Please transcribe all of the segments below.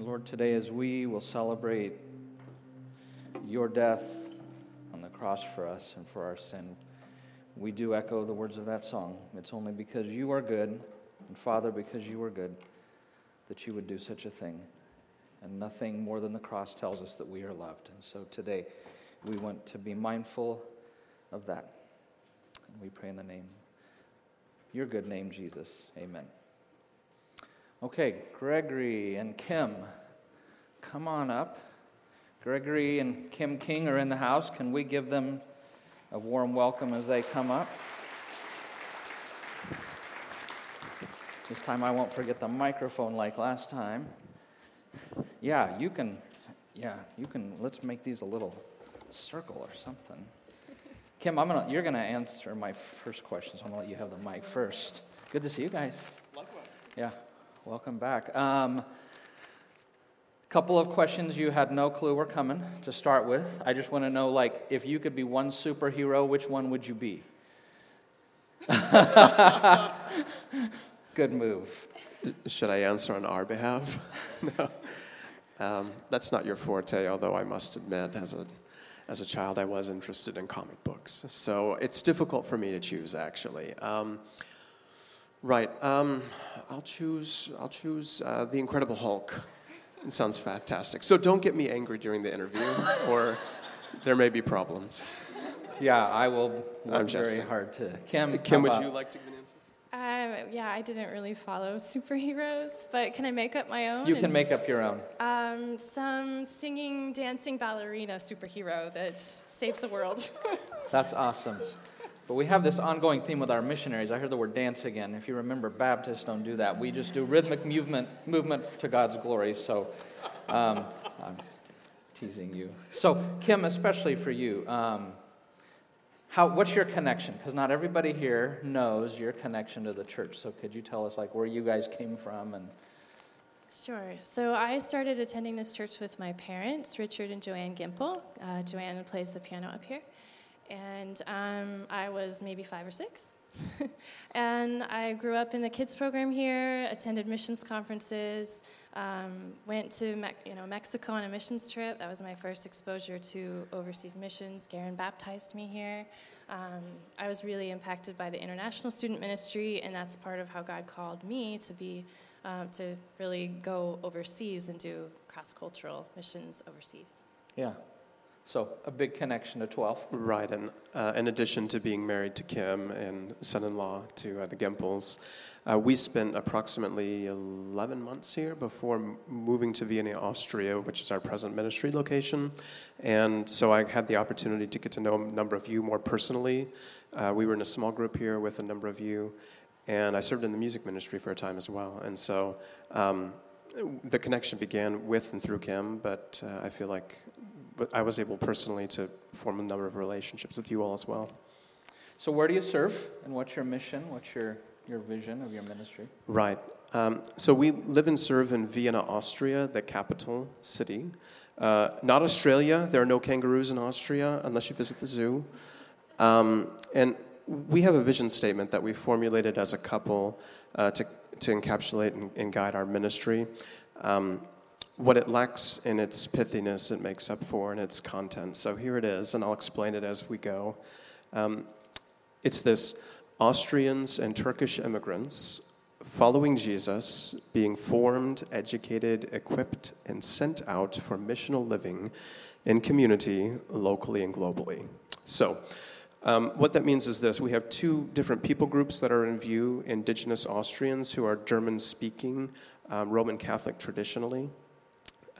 Lord, today as we will celebrate your death on the cross for us and for our sin, we do echo the words of that song. It's only because you are good, and Father, because you are good, that you would do such a thing. And nothing more than the cross tells us that we are loved. And so today, we want to be mindful of that. And we pray in the name, your good name, Jesus. Amen. Okay, Gregory and Kim, come on up. Gregory and Kim King are in the house. Can we give them a warm welcome as they come up? This time I won't forget the microphone like last time. Yeah, you can, yeah, you can, let's make these a little circle or something. Kim, I'm gonna, you're going to answer my first question, so I'm going to let you have the mic first. Good to see you guys. Likewise. Yeah, welcome back. Um, couple of questions you had no clue were coming to start with. I just want to know, like, if you could be one superhero, which one would you be? Good move. Should I answer on our behalf? no. Um, that's not your forte, although I must admit, as a, as a child, I was interested in comic books. So it's difficult for me to choose, actually. Um, right. Um, I'll choose, I'll choose uh, The Incredible Hulk. It sounds fantastic. So don't get me angry during the interview, or there may be problems. Yeah, I will work I'm very jesting. hard to. Kim, Kim, would about- you like to give an answer? Um, yeah, I didn't really follow superheroes, but can I make up my own? You can And, make up your own. um, some singing, dancing ballerina superhero that saves the world. That's awesome. But we have this ongoing theme with our missionaries. I heard the word dance again. If you remember, Baptists don't do that. We just do rhythmic movement, movement to God's glory. So um, I'm teasing you. So, Kim, especially for you, um, how, what's your connection? Because not everybody here knows your connection to the church. So, could you tell us, like, where you guys came from? And Sure. So I started attending this church with my parents, Richard and Joanne Gimple. Uh, Joanne plays the piano up here. And um, I was maybe five or six. and I grew up in the kids program here, attended missions conferences, um, went to Me- you know, Mexico on a missions trip. That was my first exposure to overseas missions. Garen baptized me here. Um, I was really impacted by the international student ministry, and that's part of how God called me to be um, to really go overseas and do cross cultural missions overseas. yeah. So, a big connection to 12. Right, and uh, in addition to being married to Kim and son-in-law to uh, the Gimples, uh, we spent approximately 11 months here before moving to Vienna, Austria, which is our present ministry location. And so I had the opportunity to get to know a number of you more personally. Uh, we were in a small group here with a number of you, and I served in the music ministry for a time as well. And so um, the connection began with and through Kim, but uh, I feel like but I was able personally to form a number of relationships with you all as well. So, where do you serve? And what's your mission? What's your, your vision of your ministry? Right. Um, so we live and serve in Vienna, Austria, the capital city. Uh, not Australia. There are no kangaroos in Austria unless you visit the zoo. Um, and we have a vision statement that we formulated as a couple uh, to, to encapsulate and, and guide our ministry. Um, what it lacks in its pithiness, it makes up for in its content. So here it is, and I'll explain it as we go. Um, it's this Austrians and Turkish immigrants following Jesus, being formed, educated, equipped, and sent out for missional living in community, locally and globally. So, um, what that means is this we have two different people groups that are in view indigenous Austrians who are German speaking, um, Roman Catholic traditionally.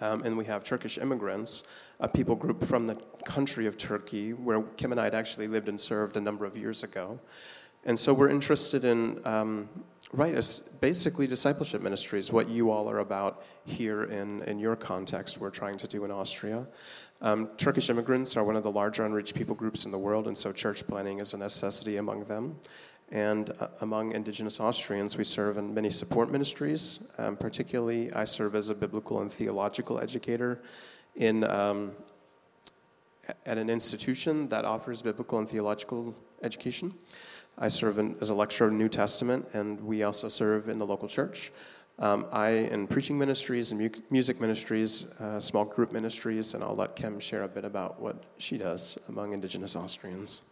Um, and we have Turkish immigrants, a people group from the country of Turkey, where Kim and I had actually lived and served a number of years ago. And so we're interested in, um, right, as basically discipleship ministries, what you all are about here in, in your context, we're trying to do in Austria. Um, Turkish immigrants are one of the larger unreached people groups in the world, and so church planning is a necessity among them. And uh, among indigenous Austrians, we serve in many support ministries. Um, particularly, I serve as a biblical and theological educator in, um, at an institution that offers biblical and theological education. I serve in, as a lecturer in New Testament, and we also serve in the local church. Um, I in preaching ministries and mu- music ministries, uh, small group ministries, and I'll let Kim share a bit about what she does among Indigenous Austrians.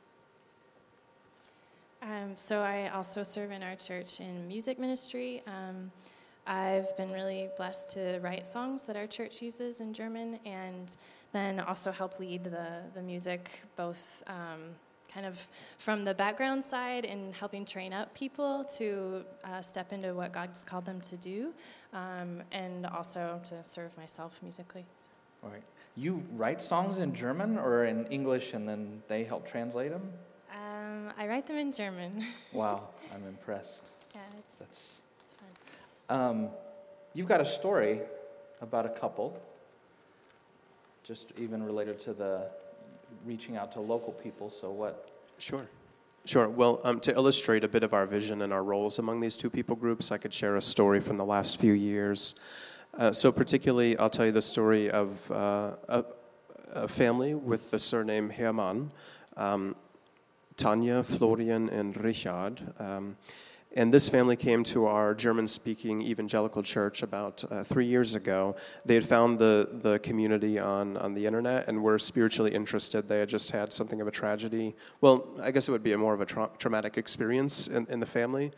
Um, so I also serve in our church in music ministry. Um, I've been really blessed to write songs that our church uses in German, and then also help lead the the music both. Um, kind of from the background side and helping train up people to uh, step into what God's called them to do, um, and also to serve myself musically. All right. You write songs in German or in English and then they help translate them? Um, I write them in German. Wow, I'm impressed. yeah, it's, That's, it's fun. um, you've got a story about a couple, just even related to the reaching out to local people. So, what? Sure. Sure. Well, um, to illustrate a bit of our vision and our roles among these two people groups, I could share a story from the last few years. Uh, so, particularly, I'll tell you the story of uh, a, a, family with the surname Hermann, um, Tanya, Florian, and Richard. Um, and this family came to our German speaking evangelical church about uh, three years ago. They had found the, the community on, on the internet and were spiritually interested. They had just had something of a tragedy. Well, I guess it would be more of a tra- traumatic experience in, in the family.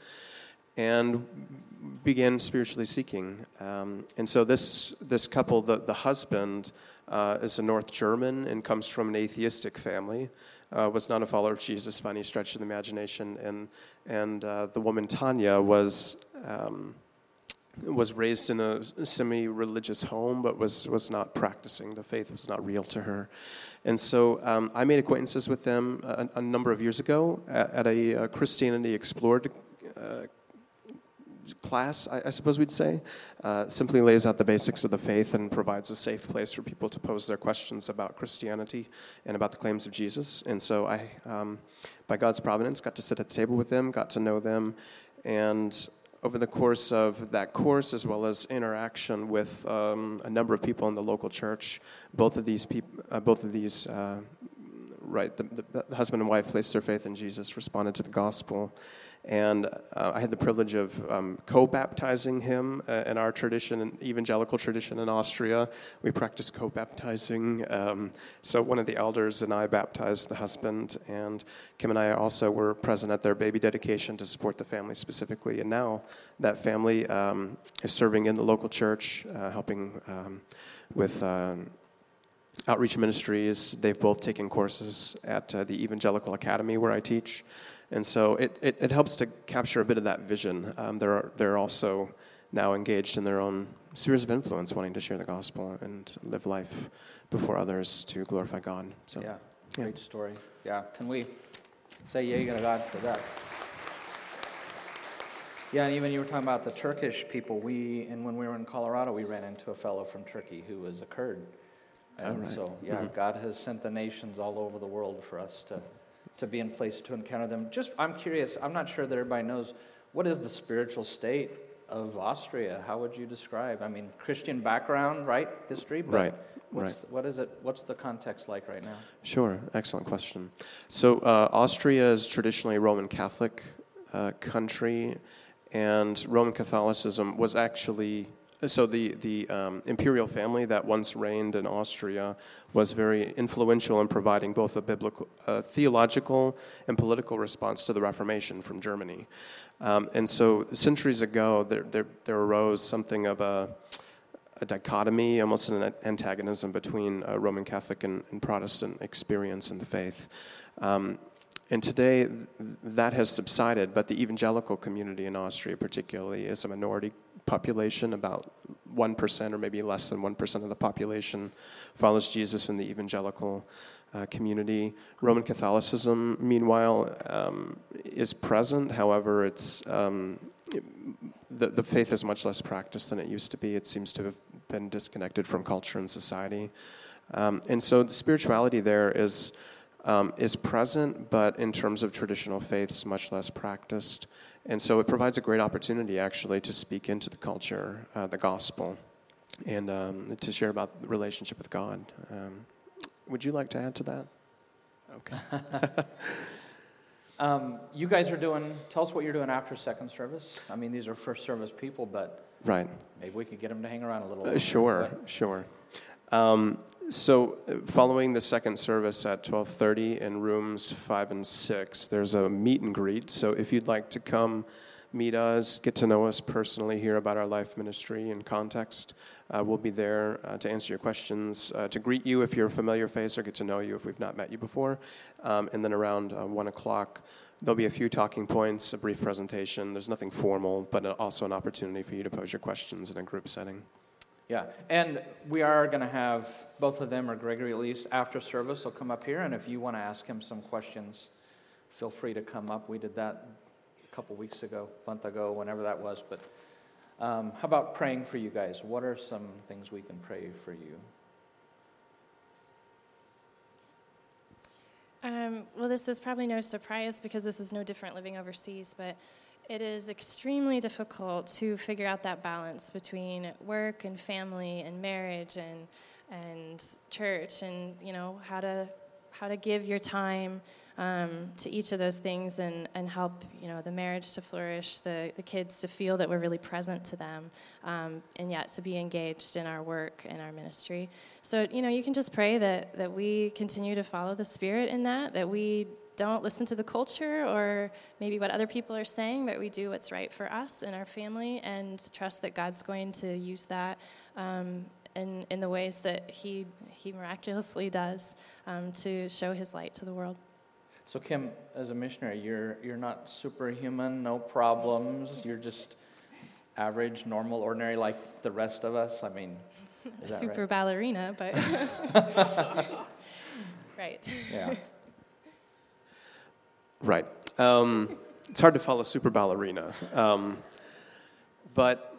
And began spiritually seeking. Um, and so this, this couple, the, the husband uh, is a North German and comes from an atheistic family uh, was not a follower of Jesus by any stretch of the imagination, and and uh, the woman Tanya was. Um, was raised in a semi-religious home, but was was not practicing. The faith was not real to her, and so um, I made acquaintances with them a, a number of years ago at, at a, a Christianity Explored uh, class, I, I, suppose we'd say, uh, simply lays out the basics of the faith and provides a safe place for people to pose their questions about Christianity and about the claims of Jesus. And so I, um, by God's providence, got to sit at the table with them, got to know them, and over the course of that course, as well as interaction with um, a number of people in the local church, both of these people, uh, both of these. Uh, right, the, the, the husband and wife placed their faith in Jesus, responded to the gospel, and uh, I had the privilege of um, co baptizing him uh, in our tradition, an evangelical tradition in Austria. We practice co baptizing. Um, so one of the elders and I baptized the husband, and Kim and I also were present at their baby dedication to support the family specifically. And now that family um, is serving in the local church, uh, helping um, with um, outreach ministries. They've both taken courses at uh, the Evangelical Academy where I teach. And so it, it, it, helps to capture a bit of that vision. Um, they're, they're also now engaged in their own spheres of influence, wanting to share the gospel and live life before others to glorify God. So, yeah, great yeah. story. Yeah, can we say yay to God for that? Yeah, and even you were talking about the Turkish people. We, and when we were in Colorado, we ran into a fellow from Turkey who was a Kurd. And right. so, yeah, mm-hmm. God has sent the nations all over the world for us to to be in place to encounter them. Just, I'm curious, I'm not sure that everybody knows, what is the spiritual state of Austria? How would you describe? I mean, Christian background, right? History, but right. What's, right. What is it? What's the context like right now? Sure, excellent question. So uh, Austria is traditionally a Roman Catholic uh, country, and Roman Catholicism was actually so the, the um, imperial family that once reigned in Austria was very influential in providing both a biblical, uh, theological and political response to the Reformation from Germany. Um, and so centuries ago, there, there, there arose something of a, a, dichotomy, almost an antagonism between Roman Catholic and, and, Protestant experience the faith. Um, and today, that has subsided, but the evangelical community in Austria, particularly, is a minority population, about 1% or maybe less than 1% of the population follows Jesus in the evangelical uh, community. Roman Catholicism, meanwhile, um, is present. However, it's um, it, the, the faith is much less practiced than it used to be. It seems to have been disconnected from culture and society. Um, and so the spirituality there is, um, is present, but in terms of traditional faiths, much less practiced. And so it provides a great opportunity, actually, to speak into the culture, uh, the gospel, and um, to share about the relationship with God. Um, would you like to add to that? Okay. um, you guys are doing, tell us what you're doing after second service. I mean, these are first service people, but Right. Maybe we could get them to hang around a little. Uh, sure, sure. Um, so, uh, following the second service at 12:30 in rooms five and six, there's a meet and greet. So, if you'd like to come meet us, get to know us personally, hear about our life ministry and context, uh, we'll be there uh, to answer your questions, uh, to greet you if you're a familiar face, or get to know you if we've not met you before. Um, and then around uh, one o'clock. There'll be a few talking points, a brief presentation. There's nothing formal, but also an opportunity for you to pose your questions in a group setting. Yeah, and we are going to have both of them, or Gregory at least, after service, will come up here, and if you want to ask him some questions, feel free to come up. We did that a couple weeks ago, month ago, whenever that was. But um, how about praying for you guys? What are some things we can pray for you? Um, well, this is probably no surprise because this is no different living overseas, but it is extremely difficult to figure out that balance between work and family and marriage and and church and you know how to how to give your time um, to each of those things and, and help you know the marriage to flourish the, the kids to feel that we're really present to them um, and yet to be engaged in our work and our ministry. So you know you can just pray that that we continue to follow the spirit in that that we don't listen to the culture or maybe what other people are saying but we do what's right for us and our family and trust that god's going to use that um, in, in the ways that he, he miraculously does um, to show his light to the world So, Kim, as a missionary, you're, you're not superhuman, no problems. You're just average, normal, ordinary, like the rest of us. I mean, a is that super right? ballerina but right Yeah. Right. Um, it's hard to follow super ballerina. Um, but,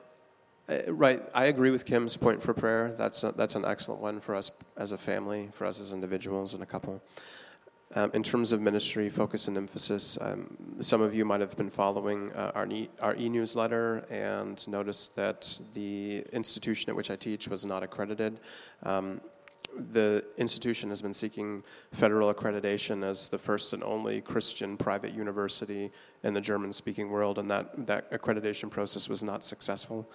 uh, right, I agree with Kim's point for prayer. That's, a, that's an excellent one for us as a family, for us as individuals and a couple. Um, in terms of ministry, focus and emphasis, um, some of you might have been following uh, our, e- our e newsletter and noticed that the institution at which I teach was not accredited. The institution has been seeking federal accreditation as the first and only Christian private university in the German speaking world, and that, that accreditation process was not successful.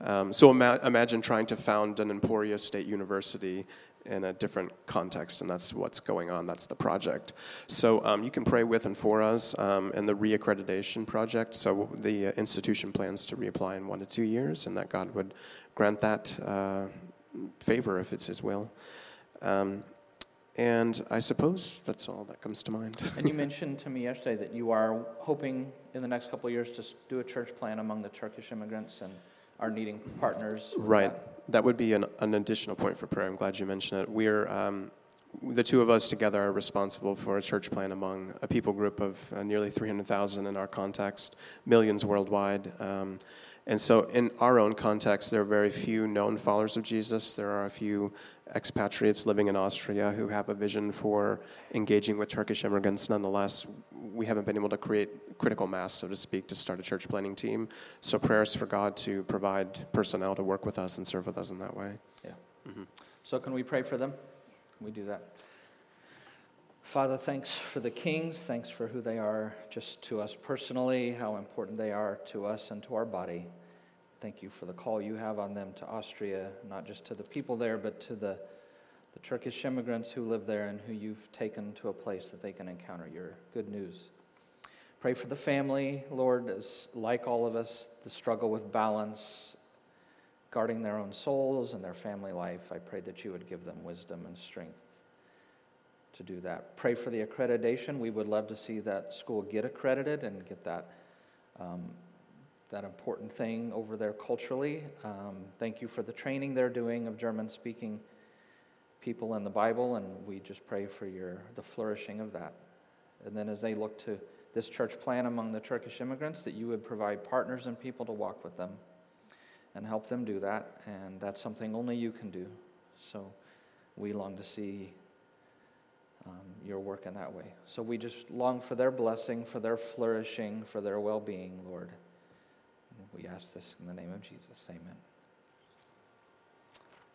Um, so ima- imagine trying to found an Emporia State University in a different context, and that's what's going on. That's the project. So um, you can pray with and for us um, in the reaccreditation project. So the uh, institution plans to reapply in one to two years, and that God would grant that uh, favor if it's His will. Um, and I suppose that's all that comes to mind. And you mentioned to me yesterday that you are hoping in the next couple of years to do a church plan among the Turkish immigrants and are needing partners. Right. that. That would be an, an additional point for prayer. I'm glad you mentioned it. We're um, the two of us together are responsible for a church plan among a people group of uh, nearly 300,000 in our context, millions worldwide. Um, and so, in our own context, there are very few known followers of Jesus. There are a few expatriates living in Austria who have a vision for engaging with Turkish immigrants. Nonetheless, we haven't been able to create critical mass, so to speak, to start a church planning team. So, prayers for God to provide personnel to work with us and serve with us in that way. Yeah. Mhm. So, can we pray for them? We do that? Father, thanks for the kings. Thanks for who they are just to us personally, how important they are to us and to our body. Thank you for the call you have on them to Austria, not just to the people there, but to the, the Turkish immigrants who live there and who you've taken to a place that they can encounter your good news. Pray for the family, Lord, as like all of us, the struggle with balance, guarding their own souls and their family life. I pray that you would give them wisdom and strength to do that. Pray for the accreditation. We would love to see that school get accredited and get that. Um, that important thing over there culturally. Um, thank you for the training they're doing of German speaking people in the Bible, and we just pray for your the flourishing of that. And then as they look to this church plan among the Turkish immigrants, that you would provide partners and people to walk with them and help them do that. And that's something only you can do. So we long to see um, your work in that way. So we just long for their blessing, for their flourishing, for their well being, Lord. And we ask this in the name of Jesus. Amen.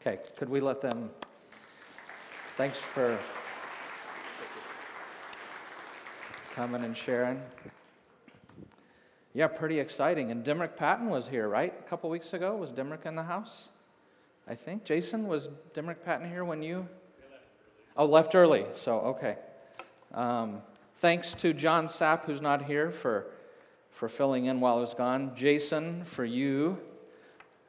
Okay, could we let them? Thanks for coming and sharing. Yeah, pretty exciting. And Dimrick Patton was here, right? A couple weeks ago, was Dimrick in the house? I think. Jason, was Dimrick Patton here when you? Oh, left early. So, okay. Um, thanks to John Sapp, who's not here, for, for filling in while I was gone. Jason, for you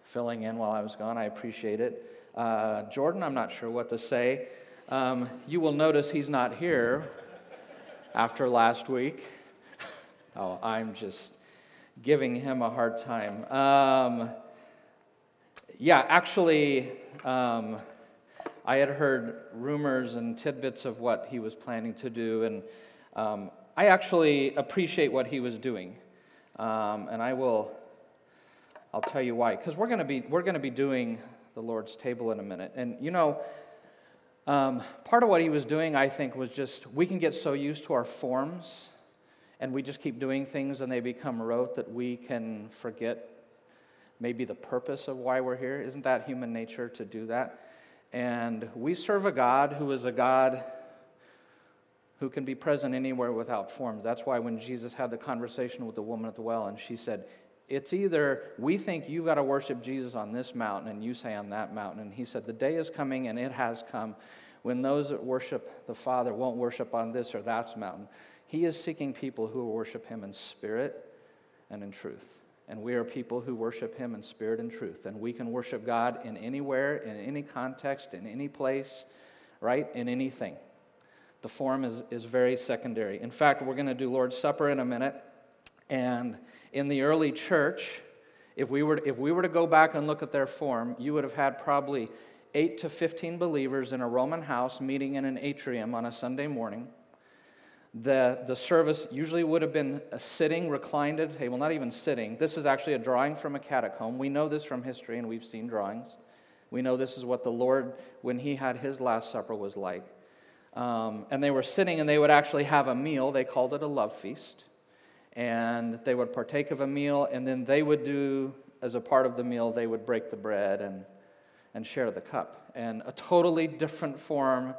filling in while I was gone. I appreciate it. Uh, Jordan, I'm not sure what to say. Um, you will notice he's not here after last week. oh, I'm just giving him a hard time. Um, yeah, actually, um, I had heard rumors and tidbits of what he was planning to do, and um, I actually appreciate what he was doing. Um, and I will, I'll tell you why. Because we're going to be we're going to be doing the Lord's table in a minute, and you know, um, part of what he was doing, I think, was just we can get so used to our forms and we just keep doing things and they become rote that we can forget maybe the purpose of why we're here. Isn't that human nature to do that? And we serve a God who is a God who can be present anywhere without forms. That's why when Jesus had the conversation with the woman at the well and she said, it's either we think you've got to worship Jesus on this mountain and you say on that mountain. And he said, The day is coming and it has come when those that worship the Father won't worship on this or that mountain. He is seeking people who worship him in spirit and in truth. And we are people who worship him in spirit and truth. And we can worship God in anywhere, in any context, in any place, right? In anything. The form is, is very secondary. In fact, we're going to do Lord's Supper in a minute. And in the early church, if we, were, if we were to go back and look at their form, you would have had probably 8 to 15 believers in a Roman house meeting in an atrium on a Sunday morning. The, the service usually would have been sitting, reclined. Hey, well, not even sitting. This is actually a drawing from a catacomb. We know this from history, and we've seen drawings. We know this is what the Lord, when he had his Last Supper, was like. Um, and they were sitting, and they would actually have a meal. They called it a love feast and they would partake of a meal, and then they would do, as a part of the meal, they would break the bread and, and share the cup. And a totally different form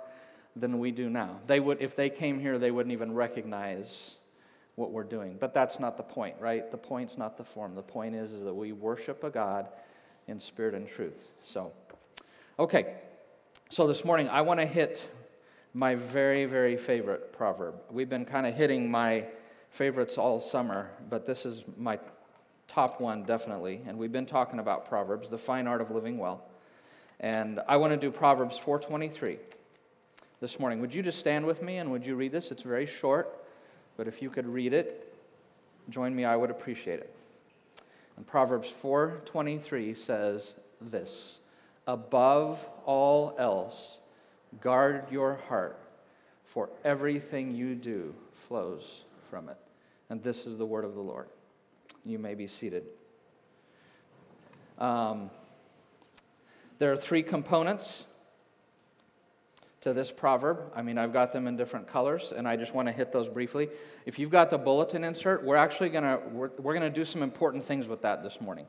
than we do now. They would, if they came here, they wouldn't even recognize what we're doing. But that's not the point, right? The point's not the form. The point is, is that we worship a God in spirit and truth. So, okay. So this morning, I want to hit my very, very favorite proverb. We've been kind of hitting my favorites all summer, but this is my top one definitely. And we've been talking about Proverbs, the fine art of living well. And I want to do Proverbs 423 this morning. Would you just stand with me and would you read this? It's very short, but if you could read it, join me, I would appreciate it. And Proverbs 4:23 says this: Above all else, guard your heart, for everything you do flows from it. And this is the word of the Lord. You may be seated. Um, there are three components to this proverb. I mean, I've got them in different colors, and I just want to hit those briefly. If you've got the bulletin insert, we're actually going to we're, we're going to do some important things with that this morning.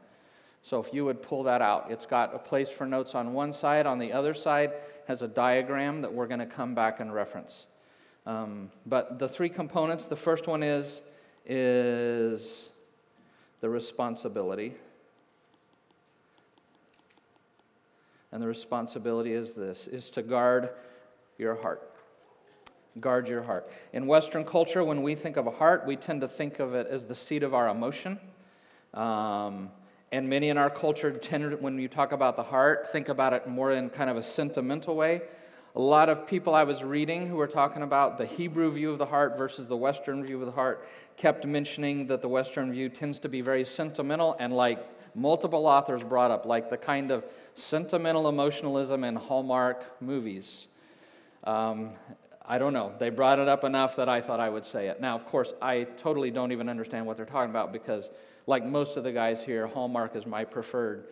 So if you would pull that out, it's got a place for notes on one side. On the other side has a diagram that we're going to come back and reference. Um, but the three components the first one is, is the responsibility. And the responsibility is this is to guard your heart. Guard your heart. In Western culture, when we think of a heart, we tend to think of it as the seat of our emotion. Um, and many in our culture tend, when you talk about the heart, think about it more in kind of a sentimental way. A lot of people I was reading who were talking about the Hebrew view of the heart versus the Western view of the heart kept mentioning that the Western view tends to be very sentimental and like multiple authors brought up, like the kind of sentimental emotionalism in Hallmark movies. Um, I don't know. They brought it up enough that I thought I would say it. Now, of course, I totally don't even understand what they're talking about because, like most of the guys here, Hallmark is my preferred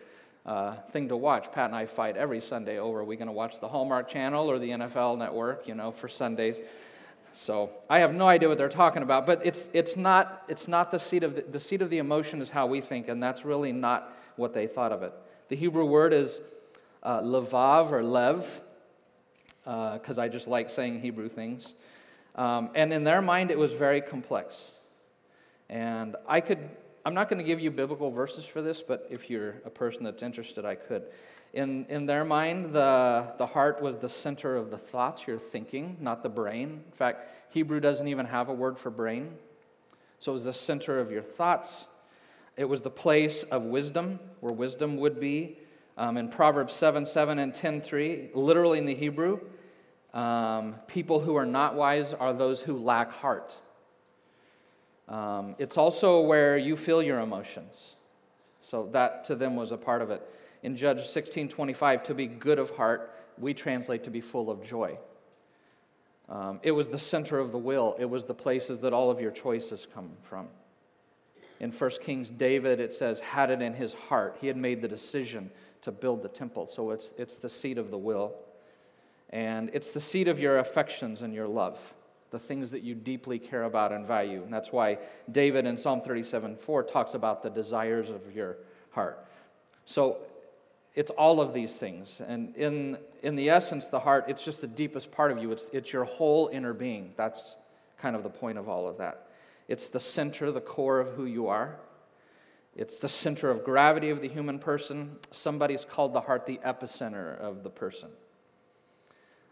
uh, thing to watch. Pat and I fight every Sunday over are we going to watch the Hallmark Channel or the NFL Network, you know, for Sundays. So I have no idea what they're talking about, but it's, it's, not, it's not the seat of the, the seat of the emotion is how we think, and that's really not what they thought of it. The Hebrew word is uh, levav or lev, because uh, I just like saying Hebrew things. Um, and in their mind, it was very complex. And I could I'm not going to give you biblical verses for this, but if you're a person that's interested, I could. In, in their mind, the, the heart was the center of the thoughts, your thinking, not the brain. In fact, Hebrew doesn't even have a word for brain. So it was the center of your thoughts. It was the place of wisdom, where wisdom would be. Um, in Proverbs 7 7 and 10 3, literally in the Hebrew, um, people who are not wise are those who lack heart. Um, it's also where you feel your emotions. So that to them was a part of it. In Judge 16:25, to be good of heart, we translate to be full of joy. Um, it was the center of the will. It was the places that all of your choices come from. In 1 Kings, David, it says, had it in his heart. He had made the decision to build the temple. So it's, it's the seat of the will. And it's the seat of your affections and your love, the things that you deeply care about and value. And that's why David in Psalm 37 4 talks about the desires of your heart. So it's all of these things. And in, in the essence, the heart, it's just the deepest part of you. It's, it's your whole inner being. That's kind of the point of all of that. It's the center, the core of who you are. It's the center of gravity of the human person. Somebody's called the heart the epicenter of the person.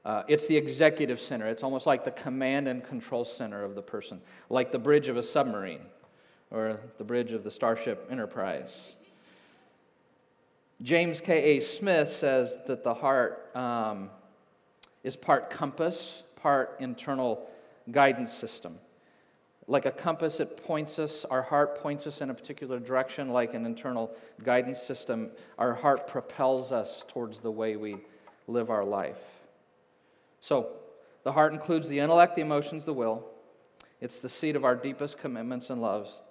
Uh, it's the executive center. It's almost like the command and control center of the person, like the bridge of a submarine or the bridge of the Starship Enterprise. James K.A. Smith says that the heart um, is part compass, part internal guidance system. Like a compass, it points us, our heart points us in a particular direction, like an internal guidance system. Our heart propels us towards the way we live our life. So, the heart includes the intellect, the emotions, the will. It's the seat of our deepest commitments and loves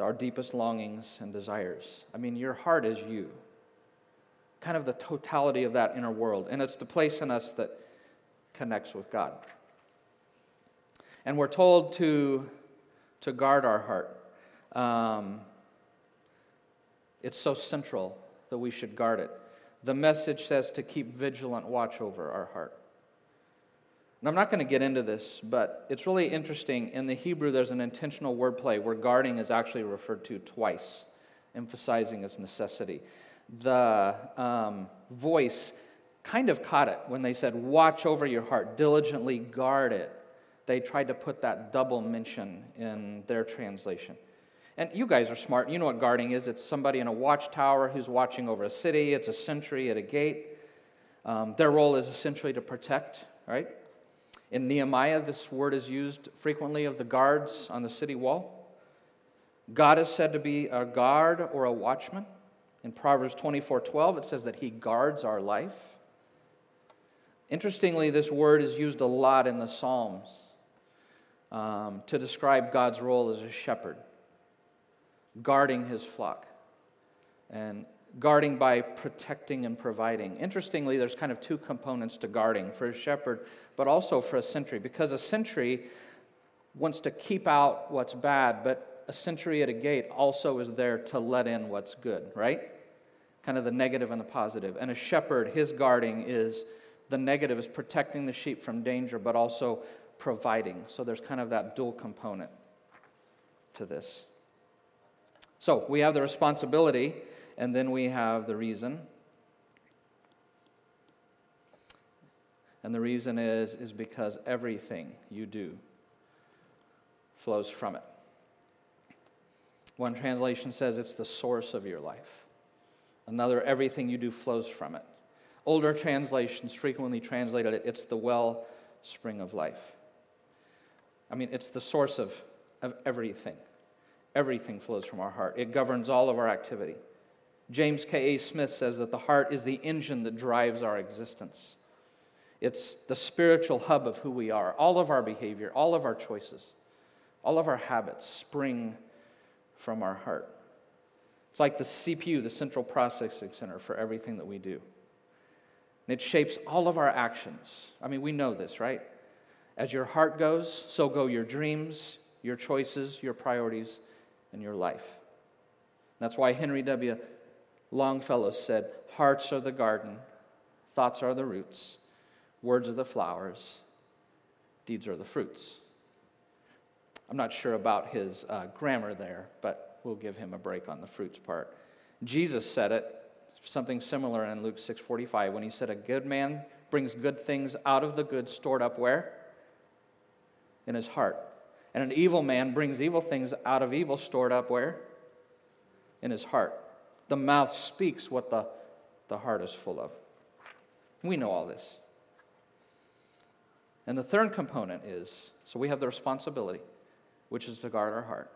our deepest longings and desires. I mean, your heart is you, kind of the totality of that inner world. And it's the place in us that connects with God. And we're told to, to guard our heart. Um, it's so central that we should guard it. The message says to keep vigilant watch over our heart. And I'm not going to get into this, but it's really interesting. In the Hebrew, there's an intentional wordplay where guarding is actually referred to twice, emphasizing its necessity. The um, voice kind of caught it when they said, Watch over your heart, diligently guard it. They tried to put that double mention in their translation. And you guys are smart. You know what guarding is it's somebody in a watchtower who's watching over a city, it's a sentry at a gate. Um, their role is essentially to protect, right? In Nehemiah, this word is used frequently of the guards on the city wall. God is said to be a guard or a watchman. In Proverbs 24 12, it says that he guards our life. Interestingly, this word is used a lot in the Psalms um, to describe God's role as a shepherd, guarding his flock. And guarding by protecting and providing. Interestingly, there's kind of two components to guarding for a shepherd, but also for a sentry, because a sentry wants to keep out what's bad, but a sentry at a gate also is there to let in what's good, right? Kind of the negative and the positive. And a shepherd, his guarding is the negative is protecting the sheep from danger, but also providing. So there's kind of that dual component to this. So we have the responsibility and then we have the reason. And the reason is is because everything you do flows from it. One translation says it's the source of your life. Another, everything you do flows from it. Older translations frequently translated it, it's the well spring of life. I mean, it's the source of, of everything. Everything flows from our heart, it governs all of our activity. James K.A. Smith says that the heart is the engine that drives our existence. It's the spiritual hub of who we are. All of our behavior, all of our choices, all of our habits spring from our heart. It's like the CPU, the central processing center for everything that we do. And it shapes all of our actions. I mean, we know this, right? As your heart goes, so go your dreams, your choices, your priorities, and your life. That's why Henry W. Longfellow said, Hearts are the garden, thoughts are the roots, words are the flowers, deeds are the fruits. I'm not sure about his uh, grammar there, but we'll give him a break on the fruits part. Jesus said it, something similar in Luke 6:45 when he said a good man brings good things out of the good stored up where? In his heart. And an evil man brings evil things out of evil stored up where? In his heart. The mouth speaks what the, the heart is full of. We know all this. And the third component is so we have the responsibility, which is to guard our heart.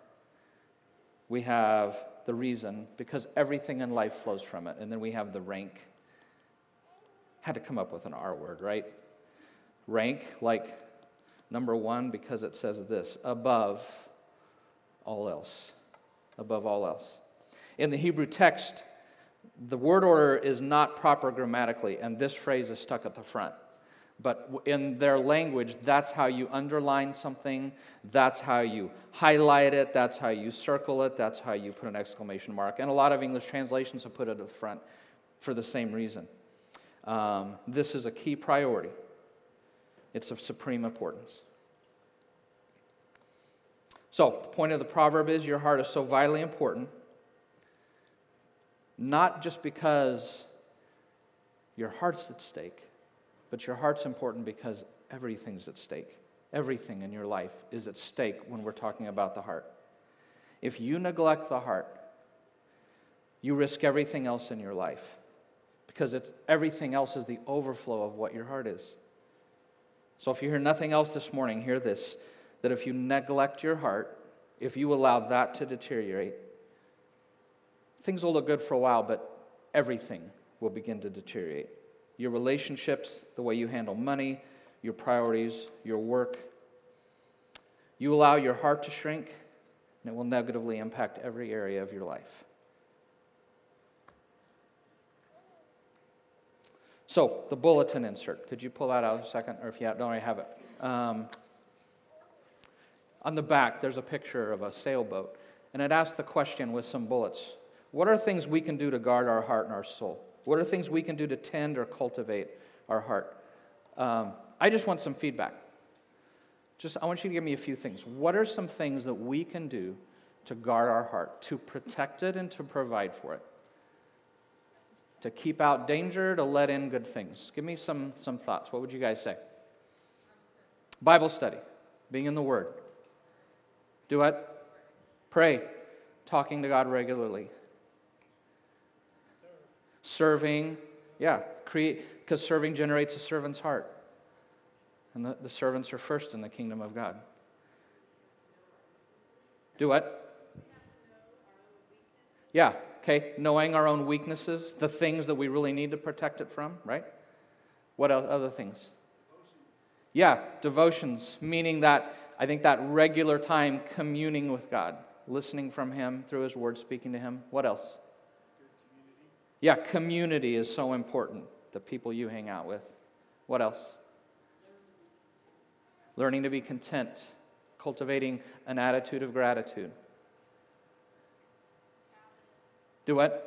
We have the reason, because everything in life flows from it. And then we have the rank. Had to come up with an R word, right? Rank, like number one, because it says this above all else. Above all else. In the Hebrew text, the word order is not proper grammatically, and this phrase is stuck at the front. But in their language, that's how you underline something, that's how you highlight it, that's how you circle it, that's how you put an exclamation mark. And a lot of English translations have put it at the front for the same reason. Um, this is a key priority, it's of supreme importance. So, the point of the proverb is your heart is so vitally important, not just because your heart's at stake but your heart's important because everything's at stake. Everything in your life is at stake when we're talking about the heart. If you neglect the heart, you risk everything else in your life because everything else is the overflow of what your heart is. So if you hear nothing else this morning, hear this that if you neglect your heart, if you allow that to deteriorate, things will look good for a while, but everything will begin to deteriorate your relationships, the way you handle money, your priorities, your work. You allow your heart to shrink, and it will negatively impact every area of your life. So, the bulletin insert. Could you pull that out a second? Or if you don't already have it. Um, on the back, there's a picture of a sailboat, and it asks the question with some bullets What are things we can do to guard our heart and our soul? What are things we can do to tend or cultivate our heart? Um, I just want some feedback. Just, I want you to give me a few things. What are some things that we can do to guard our heart, to protect it and to provide for it? To keep out danger, to let in good things. Give me some, some thoughts. What would you guys say? Bible study, being in the Word. Do what? Pray, talking to God regularly serving, yeah, create, because serving generates a servant's heart. And the, the servants are first in the kingdom of God. Do what? Yeah, okay. Knowing our own weaknesses, the things that we really need to protect it from, right? What other things? Yeah, devotions, meaning that I think that regular time communing with God, listening from Him through His Word, speaking to Him. What else? Yeah, community is so important, the people you hang out with. What else? Learning to be content, cultivating an attitude of gratitude. Do what?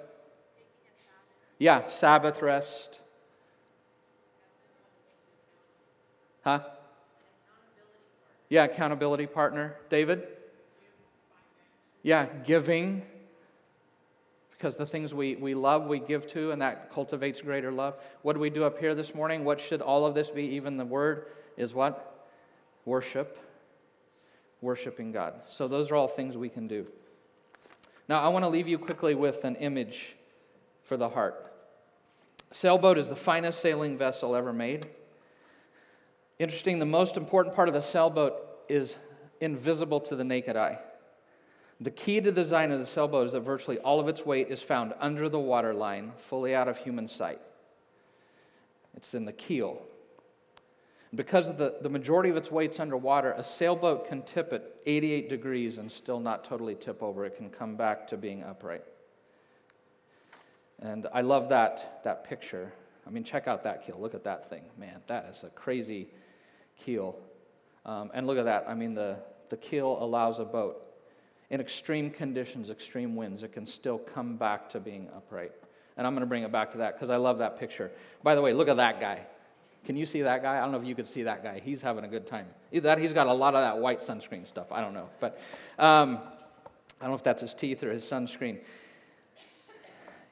Yeah, Sabbath rest. Huh? Yeah, accountability partner. David? Yeah, giving because the things we, we love, we give to, and that cultivates greater love. What do we do up here this morning? What should all of this be? Even the word is what? Worship. Worshiping God. So those are all things we can do. Now, I want to leave you quickly with an image for the heart. Sailboat is the finest sailing vessel ever made. Interesting, the most important part of the sailboat is invisible to the naked eye. The key to the design of the sailboat is that virtually all of its weight is found under the waterline, fully out of human sight. It's in the keel. Because of the, the majority of its weight's underwater, a sailboat can tip at 88 degrees and still not totally tip over. It can come back to being upright. And I love that, that picture. I mean, check out that keel. Look at that thing. Man, that is a crazy keel. Um, and look at that. I mean, the, the keel allows a boat in extreme conditions, extreme winds, it can still come back to being upright. And I'm going to bring it back to that because I love that picture. By the way, look at that guy. Can you see that guy? I don't know if you could see that guy. He's having a good time. Either that, he's got a lot of that white sunscreen stuff. I don't know. But um, I don't know if that's his teeth or his sunscreen.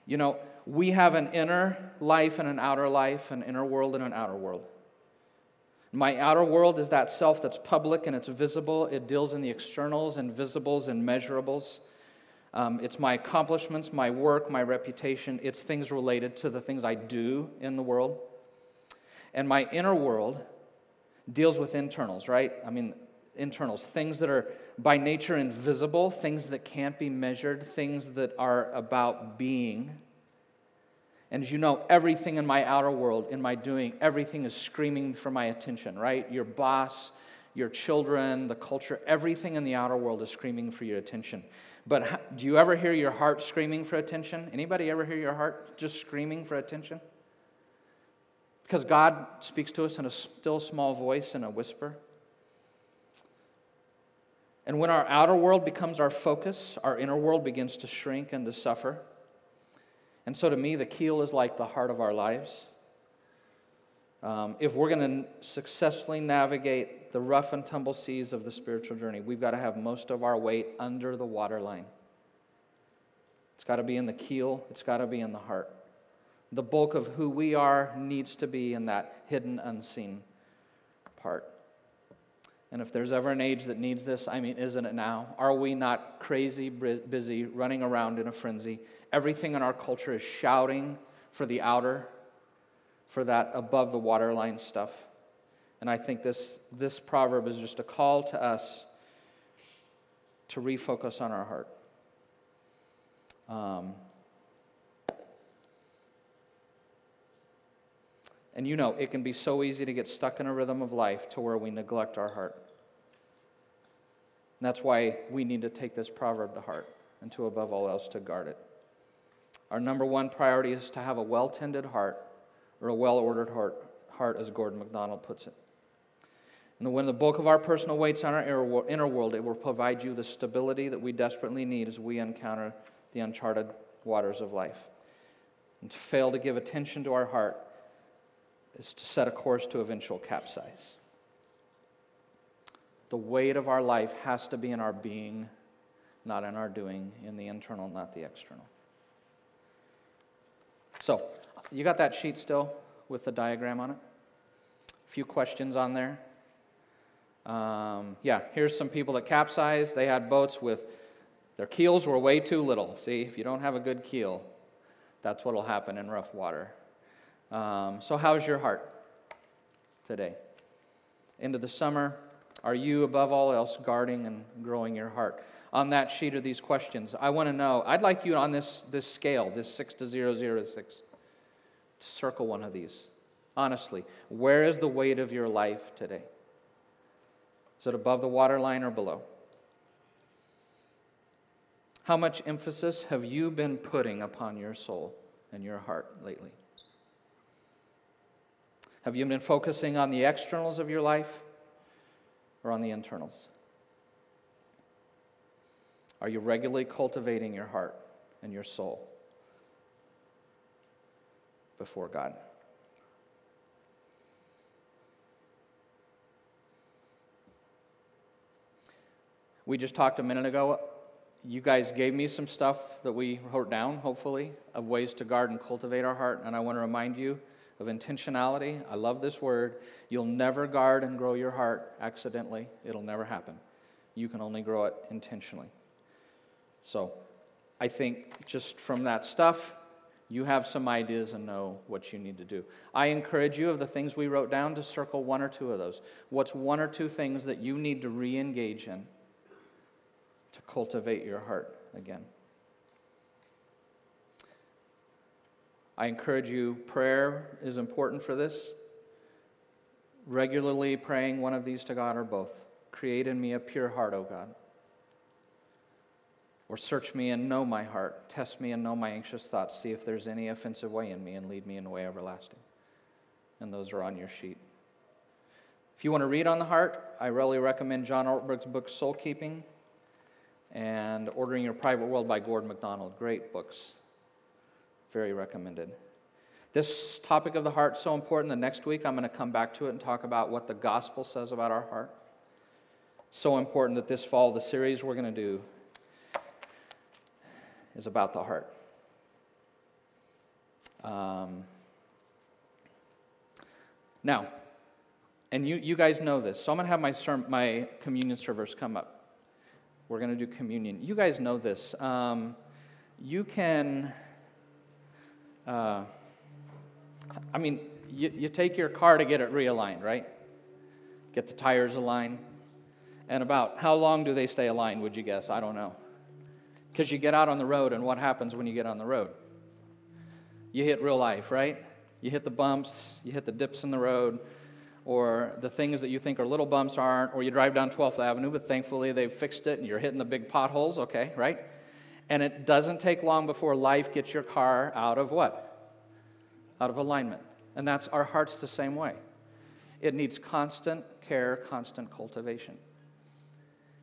You know, we have an inner life and an outer life, an inner world and an outer world. My outer world is that self that's public and it's visible. It deals in the externals and visibles and measurables. Um, it's my accomplishments, my work, my reputation. It's things related to the things I do in the world. And my inner world deals with internals, right? I mean, internals, things that are by nature invisible, things that can't be measured, things that are about being. And as you know, everything in my outer world, in my doing, everything is screaming for my attention, right? Your boss, your children, the culture, everything in the outer world is screaming for your attention. But do you ever hear your heart screaming for attention? Anybody ever hear your heart just screaming for attention? Because God speaks to us in a still small voice and a whisper. And when our outer world becomes our focus, our inner world begins to shrink and to suffer. And so, to me, the keel is like the heart of our lives. Um, if we're going to successfully navigate the rough and tumble seas of the spiritual journey, we've got to have most of our weight under the waterline. It's got to be in the keel, it's got to be in the heart. The bulk of who we are needs to be in that hidden, unseen part. And if there's ever an age that needs this, I mean, isn't it now? Are we not crazy, busy, running around in a frenzy? Everything in our culture is shouting for the outer, for that above the waterline stuff. And I think this, this proverb is just a call to us to refocus on our heart. Um, and you know, it can be so easy to get stuck in a rhythm of life to where we neglect our heart. And that's why we need to take this proverb to heart and to, above all else, to guard it. Our number one priority is to have a well tended heart or a well ordered heart, heart, as Gordon MacDonald puts it. And when the bulk of our personal weight's on our inner world, it will provide you the stability that we desperately need as we encounter the uncharted waters of life. And to fail to give attention to our heart is to set a course to eventual capsize. The weight of our life has to be in our being, not in our doing, in the internal, not the external. So, you got that sheet still with the diagram on it? A few questions on there. Um, yeah, here's some people that capsized. They had boats with their keels were way too little. See, if you don't have a good keel, that's what will happen in rough water. Um, so, how's your heart today? Into the summer, are you, above all else, guarding and growing your heart? On that sheet are these questions. I want to know, I'd like you on this, this scale, this 6 to 0, 0 to 6, to circle one of these. Honestly, where is the weight of your life today? Is it above the waterline or below? How much emphasis have you been putting upon your soul and your heart lately? Have you been focusing on the externals of your life or on the internals? Are you regularly cultivating your heart and your soul before God? We just talked a minute ago. You guys gave me some stuff that we wrote down, hopefully, of ways to guard and cultivate our heart. And I want to remind you of intentionality. I love this word. You'll never guard and grow your heart accidentally, it'll never happen. You can only grow it intentionally. So, I think just from that stuff, you have some ideas and know what you need to do. I encourage you, of the things we wrote down, to circle one or two of those. What's one or two things that you need to re engage in to cultivate your heart again? I encourage you, prayer is important for this. Regularly praying one of these to God or both. Create in me a pure heart, O God. Or search me and know my heart. Test me and know my anxious thoughts. See if there's any offensive way in me and lead me in the way everlasting. And those are on your sheet. If you want to read on the heart, I really recommend John Ortberg's book, Soul Keeping, and Ordering Your Private World by Gordon MacDonald. Great books. Very recommended. This topic of the heart is so important. The next week, I'm going to come back to it and talk about what the gospel says about our heart. So important that this fall, the series we're going to do is about the heart. Um, now, and you, you guys know this, so I'm going to have my, my communion servers come up. We're going to do communion. You guys know this. Um, you can, uh, I mean, you, you take your car to get it realigned, right? Get the tires aligned. And about how long do they stay aligned, would you guess? I don't know. Because you get out on the road, and what happens when you get on the road? You hit real life, right? You hit the bumps, you hit the dips in the road, or the things that you think are little bumps aren't, or you drive down 12th Avenue, but thankfully they've fixed it and you're hitting the big potholes, okay, right? And it doesn't take long before life gets your car out of what? Out of alignment. And that's our hearts the same way. It needs constant care, constant cultivation.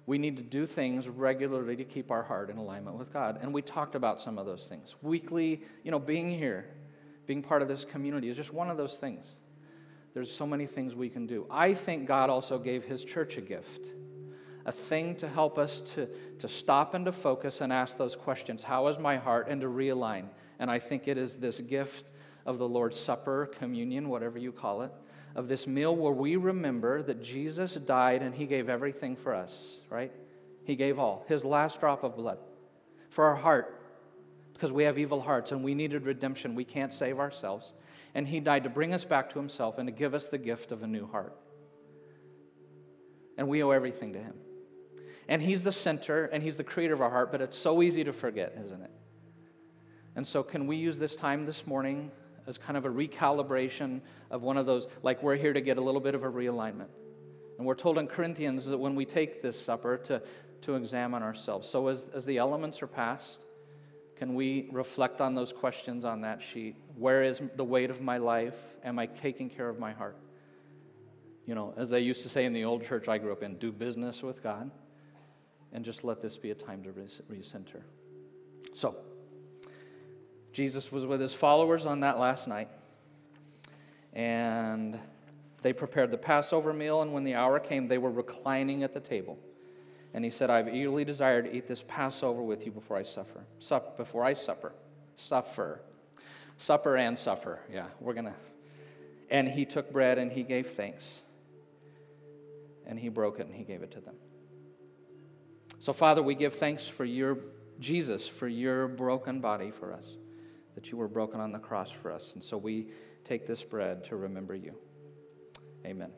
We need to do things regularly to keep our heart in alignment with God. And we talked about some of those things. Weekly, you know, being here, being part of this community is just one of those things. There's so many things we can do. I think God also gave His church a gift, a thing to help us to, to stop and to focus and ask those questions How is my heart? and to realign. And I think it is this gift of the Lord's Supper, communion, whatever you call it, of this meal where we remember that Jesus died and he gave everything for us, right? He gave all, his last drop of blood for our heart because we have evil hearts and we needed redemption. We can't save ourselves. And he died to bring us back to himself and to give us the gift of a new heart. And we owe everything to him. And he's the center and he's the creator of our heart, but it's so easy to forget, isn't it? And so, can we use this time this morning as kind of a recalibration of one of those, like we're here to get a little bit of a realignment. And we're told in Corinthians that when we take this supper to, to examine ourselves. So as, as the elements are passed, can we reflect on those questions on that sheet? Where is the weight of my life? Am I taking care of my heart? You know, as they used to say in the old church I grew up in, do business with God. And just let this be a time to recenter. So, Jesus was with his followers on that last night. And they prepared the Passover meal, and when the hour came, they were reclining at the table. And he said, I've eagerly desired to eat this Passover with you before I suffer. Sup, before I suffer. Suffer. Supper and suffer. Yeah, we're going to. And he took bread and he gave thanks. And he broke it and he gave it to them. So, Father, we give thanks for your Jesus, for your broken body for us that you were broken on the cross for us. And so we take this bread to remember you. Amen.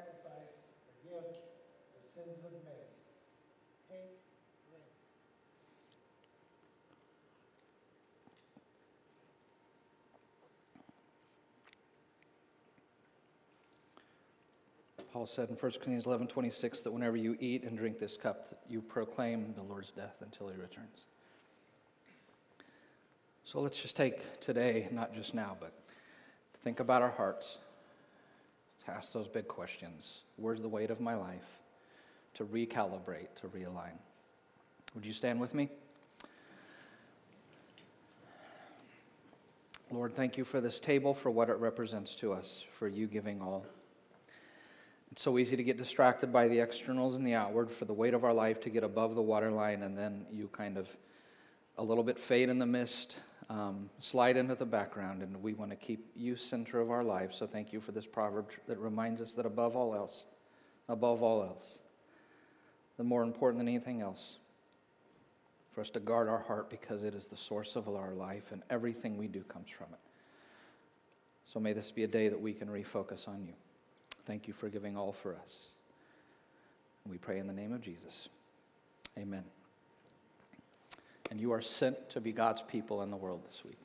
Sacrifice forgive the sins of men. Take, drink. Paul said in 1 Corinthians 11 26 that whenever you eat and drink this cup, you proclaim the Lord's death until he returns. So let's just take today, not just now, but to think about our hearts, ask those big questions. Where's the weight of my life? To recalibrate, to realign. Would you stand with me? Lord, thank you for this table, for what it represents to us, for you giving all. It's so easy to get distracted by the externals and the outward, for the weight of our life to get above the waterline, and then you kind of a little bit fade in the mist, um, slide into the background, and we want to keep you center of our lives. So thank you for this proverb that reminds us that above all else, above all else, the more important than anything else, for us to guard our heart because it is the source of our life, and everything we do comes from it. So may this be a day that we can refocus on you. Thank you for giving all for us. We pray in the name of Jesus. Amen. And you are sent to be God's people in the world this week.